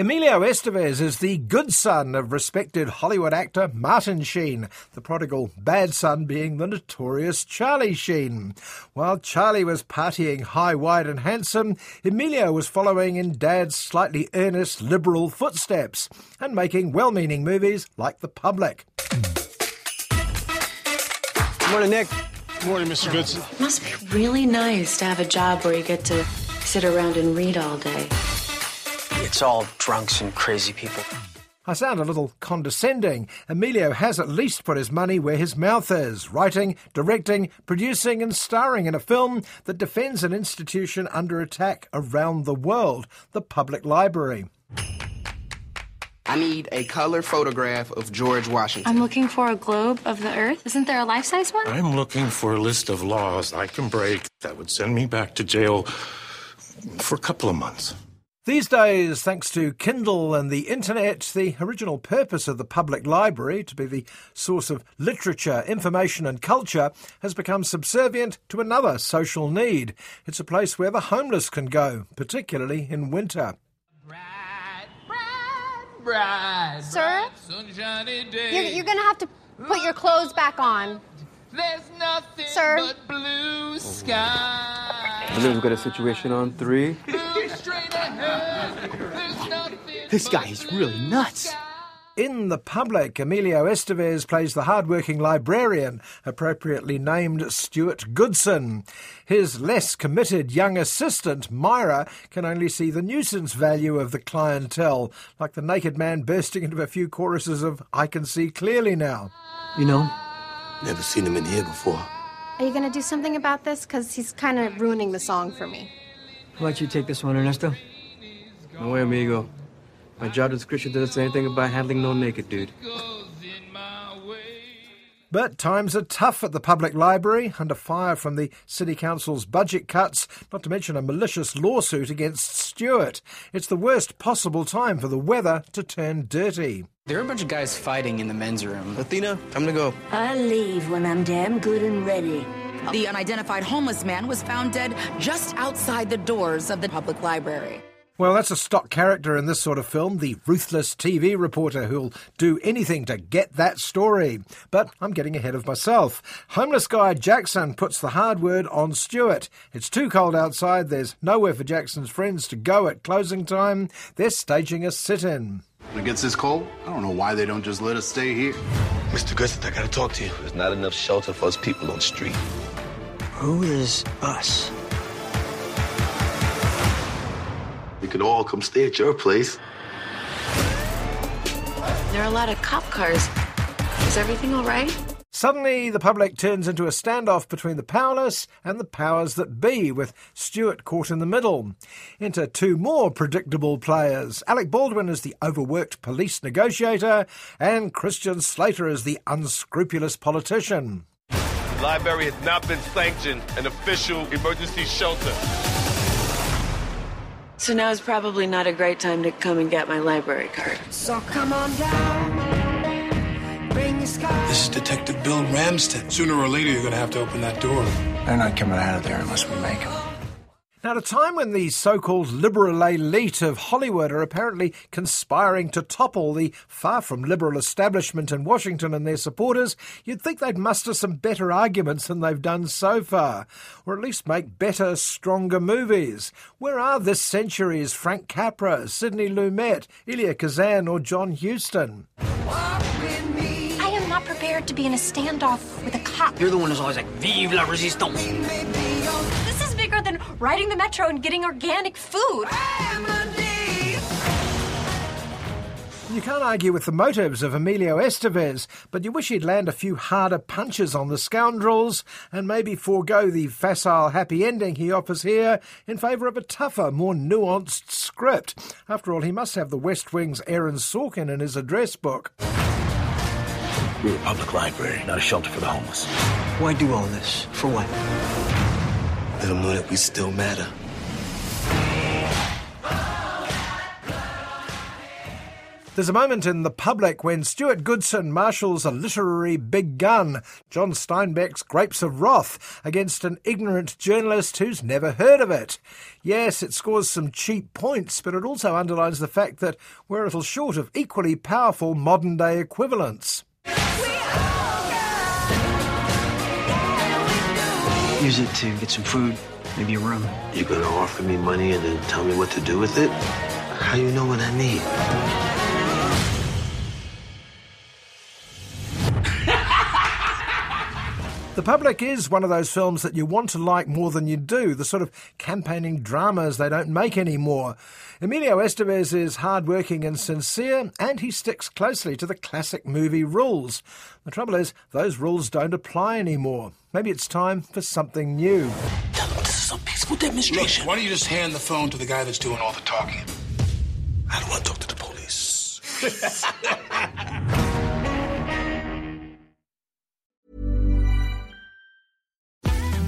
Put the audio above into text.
Emilio Estevez is the good son of respected Hollywood actor Martin Sheen, the prodigal bad son being the notorious Charlie Sheen. While Charlie was partying high, wide, and handsome, Emilio was following in Dad's slightly earnest liberal footsteps and making well meaning movies like The Public. Good Morning, Nick. Good Morning, Mr. Goodson. Must be really nice to have a job where you get to sit around and read all day. It's all drunks and crazy people. I sound a little condescending. Emilio has at least put his money where his mouth is, writing, directing, producing, and starring in a film that defends an institution under attack around the world the public library. I need a color photograph of George Washington. I'm looking for a globe of the earth. Isn't there a life size one? I'm looking for a list of laws I can break that would send me back to jail for a couple of months. These days, thanks to Kindle and the internet, the original purpose of the public library, to be the source of literature, information, and culture, has become subservient to another social need. It's a place where the homeless can go, particularly in winter. Bright, Sir? sunshiny day. You're, you're gonna have to put your clothes back on. There's nothing Sir? but blue sky. I believe we've got a situation on three. Look straight ahead. There's nothing This guy is really nuts. In the public, Emilio Estevez plays the hard-working librarian, appropriately named Stuart Goodson. His less committed young assistant, Myra, can only see the nuisance value of the clientele, like the naked man bursting into a few choruses of I Can See Clearly Now. You know, never seen him in here before. Are you gonna do something about this? Because he's kind of ruining the song for me. How about you take this one, Ernesto? No way, amigo. My job description doesn't say anything about handling no naked dude. Goes in my way. But times are tough at the public library, under fire from the City Council's budget cuts, not to mention a malicious lawsuit against Stuart. It's the worst possible time for the weather to turn dirty. There are a bunch of guys fighting in the men's room. Athena, time to go. I'll leave when I'm damn good and ready. The unidentified homeless man was found dead just outside the doors of the public library. Well, that's a stock character in this sort of film, the ruthless TV reporter who'll do anything to get that story. But I'm getting ahead of myself. Homeless guy Jackson puts the hard word on Stuart. It's too cold outside, there's nowhere for Jackson's friends to go at closing time. They're staging a sit in. When it gets this cold, I don't know why they don't just let us stay here. Mr. Goodson, I gotta talk to you. There's not enough shelter for us people on the street. Who is us? We could all come stay at your place. There are a lot of cop cars. Is everything all right? Suddenly, the public turns into a standoff between the powerless and the powers that be, with Stuart caught in the middle. Enter two more predictable players Alec Baldwin as the overworked police negotiator, and Christian Slater as the unscrupulous politician. The library has not been sanctioned an official emergency shelter. So now is probably not a great time to come and get my library card. So come on down. Bring your sky. This is Detective Bill Ramstead. Sooner or later, you're gonna have to open that door. They're not coming out of there unless we make them. Now, at a time when the so called liberal elite of Hollywood are apparently conspiring to topple the far from liberal establishment in Washington and their supporters, you'd think they'd muster some better arguments than they've done so far, or at least make better, stronger movies. Where are this century's Frank Capra, Sidney Lumet, Elia Kazan, or John Huston? I am not prepared to be in a standoff with a cop. You're the one who's always like, Vive la resistance! Riding the metro and getting organic food. You can't argue with the motives of Emilio Estevez, but you wish he'd land a few harder punches on the scoundrels and maybe forego the facile happy ending he offers here in favour of a tougher, more nuanced script. After all, he must have the West Wing's Aaron Sorkin in his address book. We're a public library, not a shelter for the homeless. Why do all this? For what? Them know that we still matter. There's a moment in the public when Stuart Goodson marshals a literary big gun, John Steinbeck's Grapes of Wrath, against an ignorant journalist who's never heard of it. Yes, it scores some cheap points, but it also underlines the fact that we're a little short of equally powerful modern day equivalents. Use it to get some food, maybe a room. You're gonna offer me money and then tell me what to do with it? How do you know what I need? The Public is one of those films that you want to like more than you do, the sort of campaigning dramas they don't make anymore. Emilio Estevez is hardworking and sincere, and he sticks closely to the classic movie rules. The trouble is, those rules don't apply anymore. Maybe it's time for something new. Tell them this is a peaceful demonstration. Look, why don't you just hand the phone to the guy that's doing all the talking? I don't want to talk to the police.